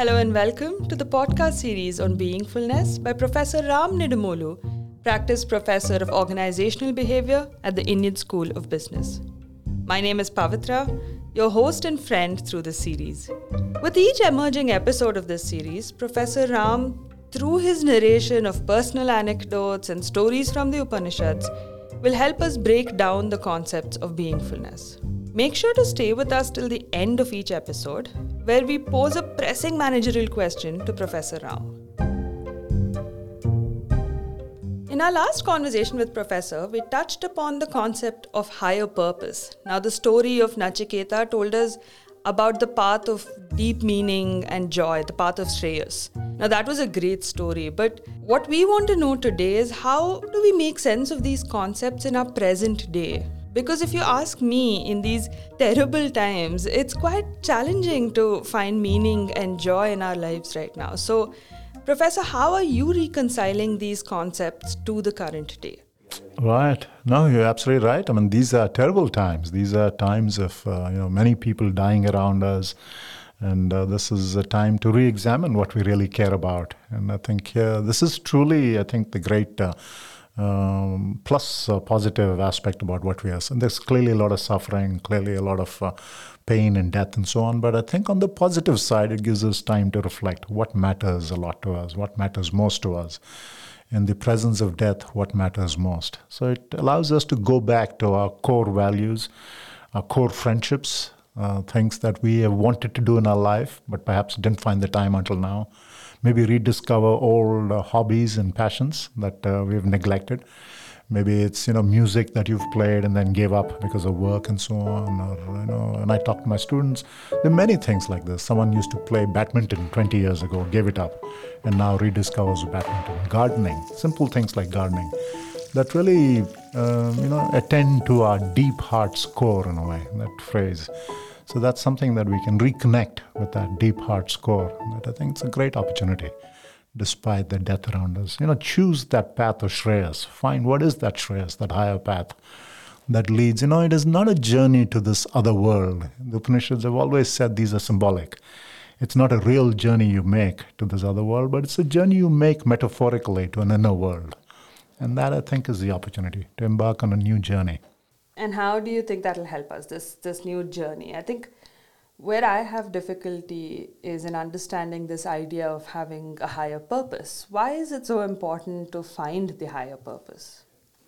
Hello and welcome to the podcast series on Beingfulness by Professor Ram Nidumolu, Practice Professor of Organizational Behavior at the Indian School of Business. My name is Pavitra, your host and friend through this series. With each emerging episode of this series, Professor Ram, through his narration of personal anecdotes and stories from the Upanishads, will help us break down the concepts of beingfulness. Make sure to stay with us till the end of each episode, where we pose a pressing managerial question to Professor Ram. In our last conversation with Professor, we touched upon the concept of higher purpose. Now, the story of Nachiketa told us about the path of deep meaning and joy, the path of Shreyas. Now, that was a great story, but what we want to know today is how do we make sense of these concepts in our present day? Because if you ask me, in these terrible times, it's quite challenging to find meaning and joy in our lives right now. So, Professor, how are you reconciling these concepts to the current day? Right. No, you're absolutely right. I mean, these are terrible times. These are times of uh, you know many people dying around us, and uh, this is a time to re-examine what we really care about. And I think uh, this is truly, I think, the great. Um, plus uh, positive aspect about what we are. And there's clearly a lot of suffering, clearly a lot of uh, pain and death and so on. But I think on the positive side, it gives us time to reflect what matters a lot to us, what matters most to us. In the presence of death, what matters most. So it allows us to go back to our core values, our core friendships, uh, things that we have wanted to do in our life, but perhaps didn't find the time until now maybe rediscover old uh, hobbies and passions that uh, we've neglected. Maybe it's you know music that you've played and then gave up because of work and so on. Or you know, and I talk to my students. There are many things like this. Someone used to play badminton 20 years ago, gave it up, and now rediscovers badminton. Gardening, simple things like gardening, that really um, you know attend to our deep heart's core in a way. That phrase. So that's something that we can reconnect with that deep heart's core. That I think it's a great opportunity, despite the death around us. You know, choose that path of Shreyas. Find what is that Shreyas, that higher path that leads. You know, it is not a journey to this other world. The Upanishads have always said these are symbolic. It's not a real journey you make to this other world, but it's a journey you make metaphorically to an inner world. And that, I think, is the opportunity to embark on a new journey. And how do you think that'll help us, this, this new journey? I think where I have difficulty is in understanding this idea of having a higher purpose. Why is it so important to find the higher purpose?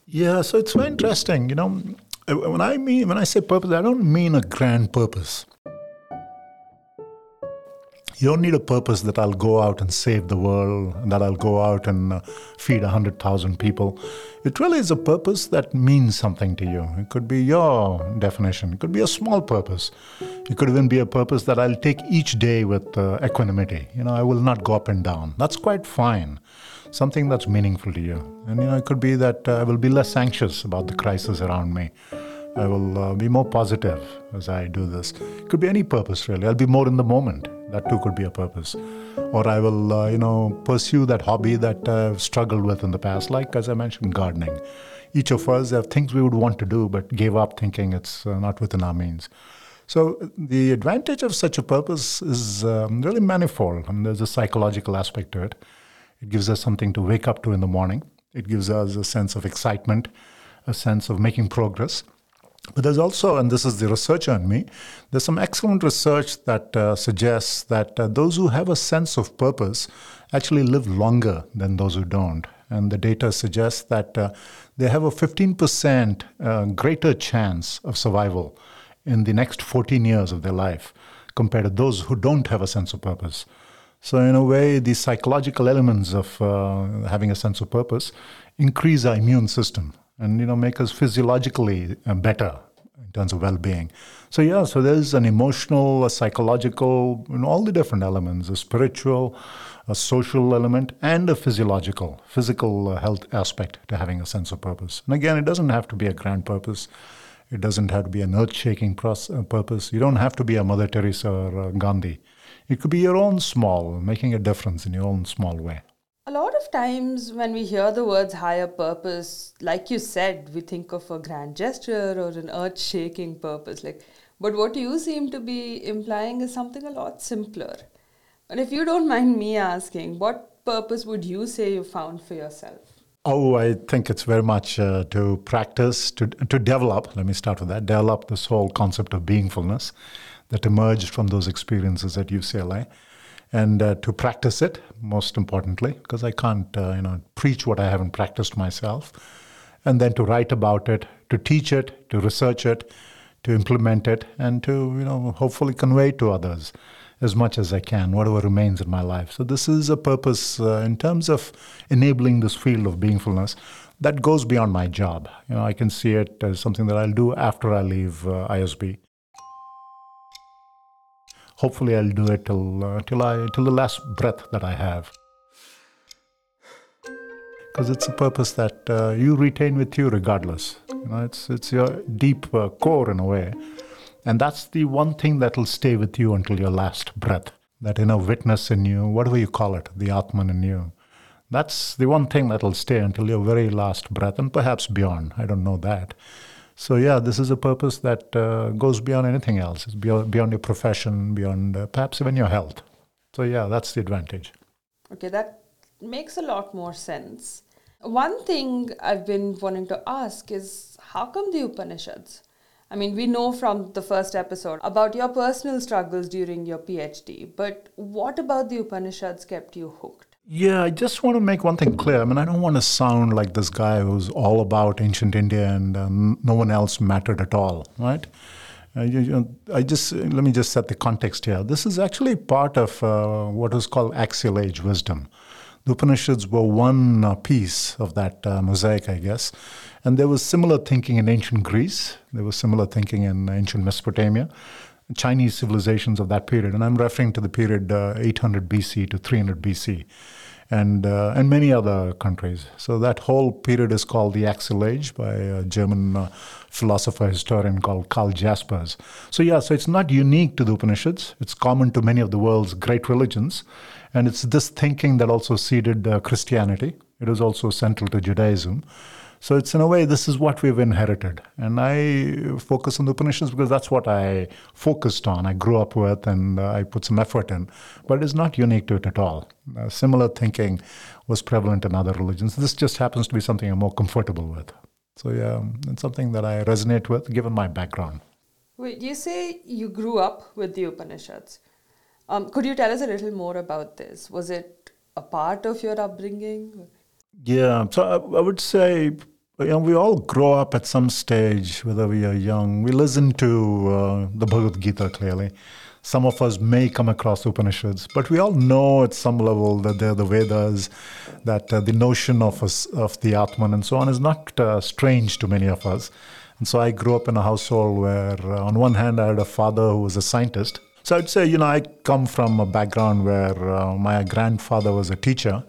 Yeah, so it's very interesting. You know, uh, when I mean when I say purpose, I don't mean a grand purpose. You don't need a purpose that I'll go out and save the world, that I'll go out and uh, feed 100,000 people. It really is a purpose that means something to you. It could be your definition, it could be a small purpose. It could even be a purpose that I'll take each day with uh, equanimity. You know, I will not go up and down. That's quite fine. Something that's meaningful to you. And, you know, it could be that uh, I will be less anxious about the crisis around me. I will uh, be more positive as I do this. It could be any purpose, really. I'll be more in the moment. That too could be a purpose. Or I will, uh, you know, pursue that hobby that I've struggled with in the past, like, as I mentioned, gardening. Each of us have things we would want to do, but gave up thinking it's uh, not within our means. So the advantage of such a purpose is um, really manifold. and there's a psychological aspect to it. It gives us something to wake up to in the morning. It gives us a sense of excitement, a sense of making progress. But there's also, and this is the research on me, there's some excellent research that uh, suggests that uh, those who have a sense of purpose actually live longer than those who don't. And the data suggests that uh, they have a 15% uh, greater chance of survival in the next 14 years of their life compared to those who don't have a sense of purpose. So, in a way, the psychological elements of uh, having a sense of purpose increase our immune system and you know make us physiologically uh, better in terms of well-being. So yeah so there's an emotional a psychological know, all the different elements a spiritual a social element and a physiological physical uh, health aspect to having a sense of purpose. And again it doesn't have to be a grand purpose. It doesn't have to be an earth-shaking uh, purpose. You don't have to be a mother teresa or a gandhi. It could be your own small making a difference in your own small way of times when we hear the words higher purpose, like you said, we think of a grand gesture or an earth shaking purpose. Like, but what you seem to be implying is something a lot simpler. And if you don't mind me asking, what purpose would you say you found for yourself? Oh, I think it's very much uh, to practice, to, to develop, let me start with that, develop this whole concept of beingfulness that emerged from those experiences at UCLA. And uh, to practice it, most importantly, because I can't, uh, you know, preach what I haven't practiced myself. And then to write about it, to teach it, to research it, to implement it, and to, you know, hopefully convey to others as much as I can, whatever remains in my life. So, this is a purpose uh, in terms of enabling this field of beingfulness that goes beyond my job. You know, I can see it as something that I'll do after I leave uh, ISB. Hopefully, I'll do it till uh, till I till the last breath that I have, because it's a purpose that uh, you retain with you regardless. You know, it's it's your deep uh, core in a way. And that's the one thing that will stay with you until your last breath. That inner witness in you, whatever you call it, the Atman in you. That's the one thing that will stay until your very last breath and perhaps beyond. I don't know that. So, yeah, this is a purpose that uh, goes beyond anything else. It's beyond, beyond your profession, beyond uh, perhaps even your health. So, yeah, that's the advantage. Okay, that makes a lot more sense. One thing I've been wanting to ask is how come the Upanishads? I mean, we know from the first episode about your personal struggles during your PhD, but what about the Upanishads kept you hooked? Yeah, I just want to make one thing clear. I mean, I don't want to sound like this guy who's all about ancient India and uh, no one else mattered at all, right? Uh, I just let me just set the context here. This is actually part of uh, what is called axial age wisdom. The Upanishads were one uh, piece of that uh, mosaic, I guess. And there was similar thinking in ancient Greece, there was similar thinking in ancient Mesopotamia, Chinese civilizations of that period. And I'm referring to the period uh, 800 BC to 300 BC. And, uh, and many other countries. So that whole period is called the Axial Age by a German uh, philosopher historian called Karl Jaspers. So yeah, so it's not unique to the Upanishads. It's common to many of the world's great religions, and it's this thinking that also seeded uh, Christianity. It is also central to Judaism. So it's in a way, this is what we've inherited. And I focus on the Upanishads because that's what I focused on, I grew up with, and uh, I put some effort in. But it's not unique to it at all. Uh, similar thinking was prevalent in other religions. This just happens to be something I'm more comfortable with. So, yeah, it's something that I resonate with given my background. Wait, you say you grew up with the Upanishads. Um, could you tell us a little more about this? Was it a part of your upbringing? Yeah, so I, I would say you know, we all grow up at some stage, whether we are young. We listen to uh, the Bhagavad Gita clearly. Some of us may come across Upanishads, but we all know at some level that they're the Vedas, that uh, the notion of us, of the Atman and so on is not uh, strange to many of us. And so I grew up in a household where, uh, on one hand, I had a father who was a scientist. So I'd say, you know, I come from a background where uh, my grandfather was a teacher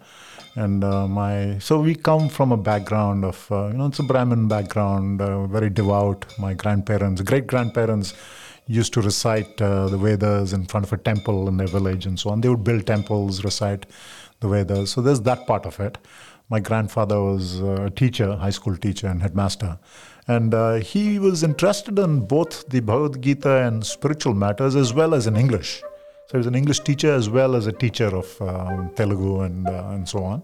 and uh, my so we come from a background of uh, you know it's a brahmin background uh, very devout. My grandparents great grandparents used to recite uh, the vedas in front of a temple in their village and so on. They would build temples recite the vedas. So there's that part of it. My grandfather was a teacher high school teacher and headmaster. And uh, he was interested in both the bhagavad gita and spiritual matters as well as in english so he was an English teacher as well as a teacher of um, Telugu and, uh, and so on.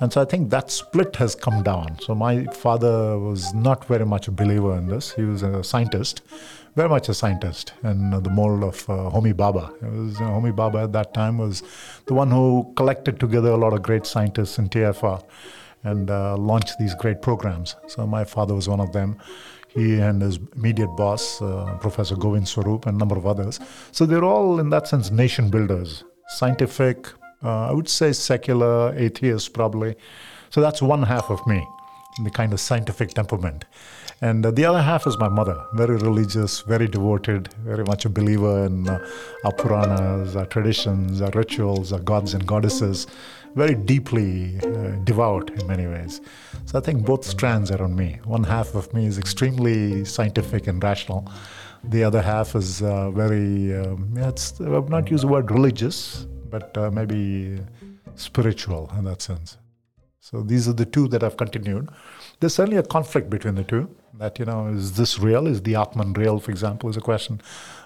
And so I think that split has come down. So my father was not very much a believer in this. He was a scientist, very much a scientist, and the mold of uh, Homi Bhabha. Was, you know, Homi Bhabha at that time was the one who collected together a lot of great scientists in TIFR and uh, launched these great programs. So my father was one of them he and his immediate boss, uh, Professor Govind Swarup, and a number of others. So they're all, in that sense, nation builders, scientific, uh, I would say secular, atheists probably. So that's one half of me, the kind of scientific temperament. And uh, the other half is my mother, very religious, very devoted, very much a believer in uh, our Puranas, our traditions, our rituals, our gods and goddesses very deeply uh, devout in many ways. So I think both strands are on me. One half of me is extremely scientific and rational. The other half is uh, very, um, yeah, I would not use the word religious, but uh, maybe spiritual in that sense. So these are the two that I've continued. There's certainly a conflict between the two. That you know, is this real? Is the Atman real? For example, is a question.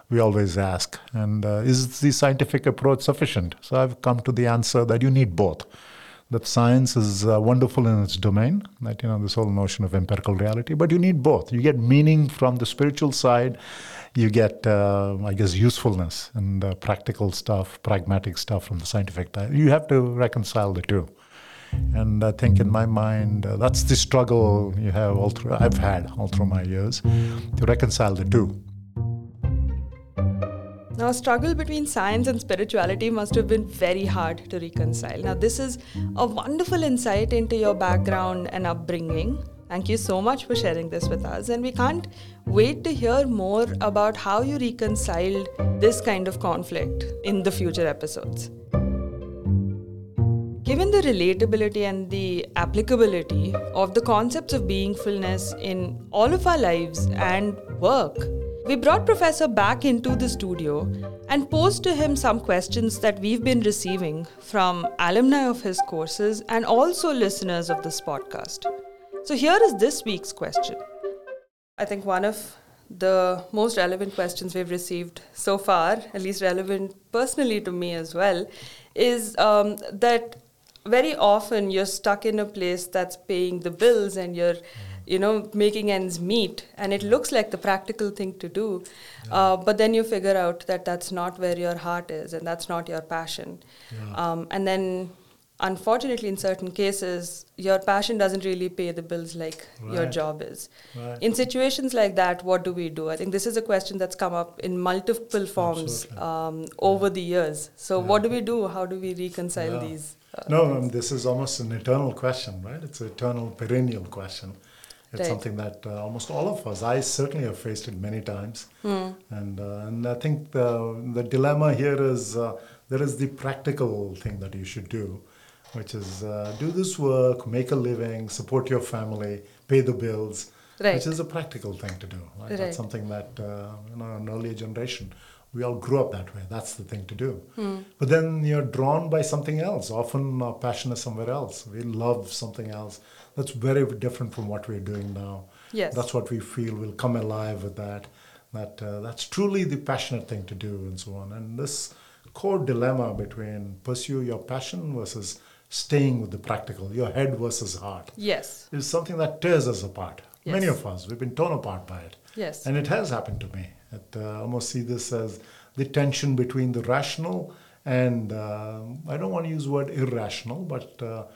We always ask. And uh, is the scientific approach sufficient? So I've come to the answer that you need both. That science is uh, wonderful in its domain, that, you know, this whole notion of empirical reality, but you need both. You get meaning from the spiritual side, you get, uh, I guess, usefulness and practical stuff, pragmatic stuff from the scientific side. You have to reconcile the two. And I think in my mind, uh, that's the struggle you have all through, I've had all through my years to reconcile the two. Now, a struggle between science and spirituality must have been very hard to reconcile. Now, this is a wonderful insight into your background and upbringing. Thank you so much for sharing this with us. And we can't wait to hear more about how you reconciled this kind of conflict in the future episodes. Given the relatability and the applicability of the concepts of beingfulness in all of our lives and work, we brought Professor back into the studio and posed to him some questions that we've been receiving from alumni of his courses and also listeners of this podcast. So here is this week's question. I think one of the most relevant questions we've received so far, at least relevant personally to me as well, is um, that very often you're stuck in a place that's paying the bills and you're you know, making ends meet, and it looks like the practical thing to do. Yeah. Uh, but then you figure out that that's not where your heart is, and that's not your passion. Yeah. Um, and then, unfortunately, in certain cases, your passion doesn't really pay the bills like right. your job is. Right. In situations like that, what do we do? I think this is a question that's come up in multiple forms um, over the years. So, what do we do? How do we reconcile these? Uh, no, um, this is almost an eternal question, right? It's an eternal, perennial question. It's right. something that uh, almost all of us, I certainly have faced it many times. Mm. And, uh, and I think the, the dilemma here is uh, there is the practical thing that you should do, which is uh, do this work, make a living, support your family, pay the bills, right. which is a practical thing to do. Right? That's something that, uh, you know, an earlier generation, we all grew up that way. That's the thing to do. Mm. But then you're drawn by something else. Often our passion is somewhere else. We love something else that's very different from what we're doing now. Yes. That's what we feel will come alive with that. That uh, that's truly the passionate thing to do, and so on. And this core dilemma between pursue your passion versus staying with the practical, your head versus heart. Yes. Is something that tears us apart. Yes. Many of us, we've been torn apart by it. Yes. And it has happened to me. It, uh, almost see this as the tension between the rational and uh, I don't want to use the word irrational, but uh,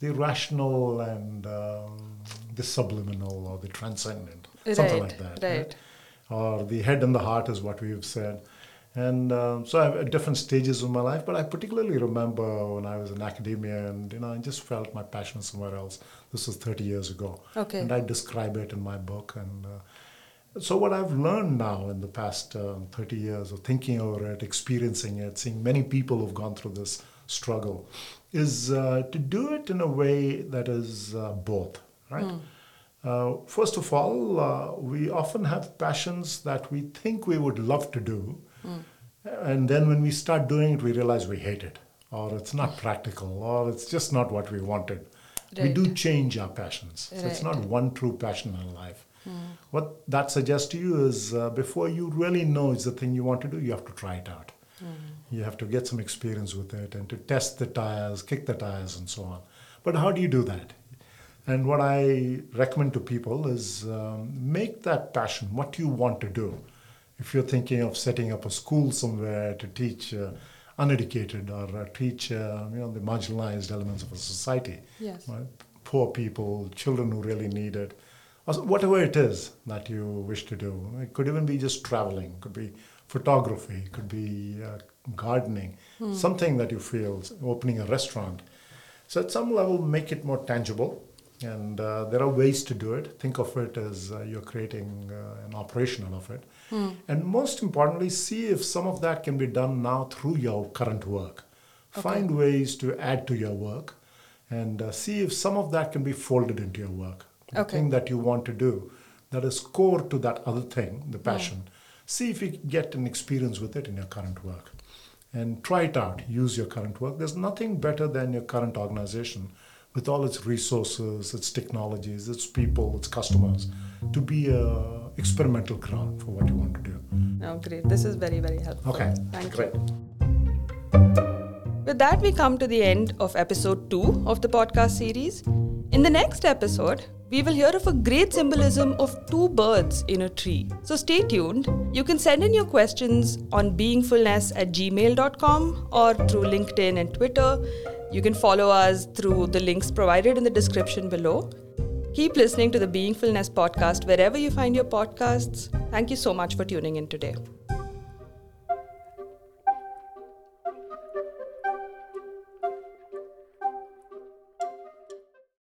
the rational and um, the subliminal or the transcendent, right, something like that. Right. right. Or the head and the heart is what we've said. And um, so I have at different stages of my life, but I particularly remember when I was in academia and, you know, I just felt my passion somewhere else. This was 30 years ago. Okay. And I describe it in my book. And uh, so what I've learned now in the past um, 30 years of thinking over it, experiencing it, seeing many people who've gone through this struggle, is uh, to do it in a way that is uh, both, right? Mm. Uh, first of all, uh, we often have passions that we think we would love to do, mm. and then when we start doing it, we realize we hate it, or it's not practical, or it's just not what we wanted. Right. We do change our passions. Right. So it's not one true passion in life. Mm. What that suggests to you is uh, before you really know it's the thing you want to do, you have to try it out. Mm-hmm. You have to get some experience with it and to test the tires, kick the tires, and so on. But how do you do that? And what I recommend to people is um, make that passion what you want to do. If you're thinking of setting up a school somewhere to teach uh, uneducated or uh, teach uh, you know the marginalized elements of a society, yes. right? poor people, children who really need it, whatever it is that you wish to do. It could even be just traveling, could be photography, could be uh, gardening, mm. something that you feel, opening a restaurant. So, at some level, make it more tangible. And uh, there are ways to do it. Think of it as uh, you're creating uh, an operation out of it. Mm. And most importantly, see if some of that can be done now through your current work. Okay. Find ways to add to your work and uh, see if some of that can be folded into your work. The okay. thing that you want to do that is core to that other thing, the passion. Mm see if you get an experience with it in your current work and try it out use your current work there's nothing better than your current organization with all its resources its technologies its people its customers to be a experimental ground for what you want to do. Oh, great. This is very, very helpful. Okay, Thank great. you. With that, we come to the end of episode two of the podcast series. In the next episode, we will hear of a great symbolism of two birds in a tree. So stay tuned. You can send in your questions on beingfulness at gmail.com or through LinkedIn and Twitter. You can follow us through the links provided in the description below. Keep listening to the Beingfulness podcast wherever you find your podcasts. Thank you so much for tuning in today.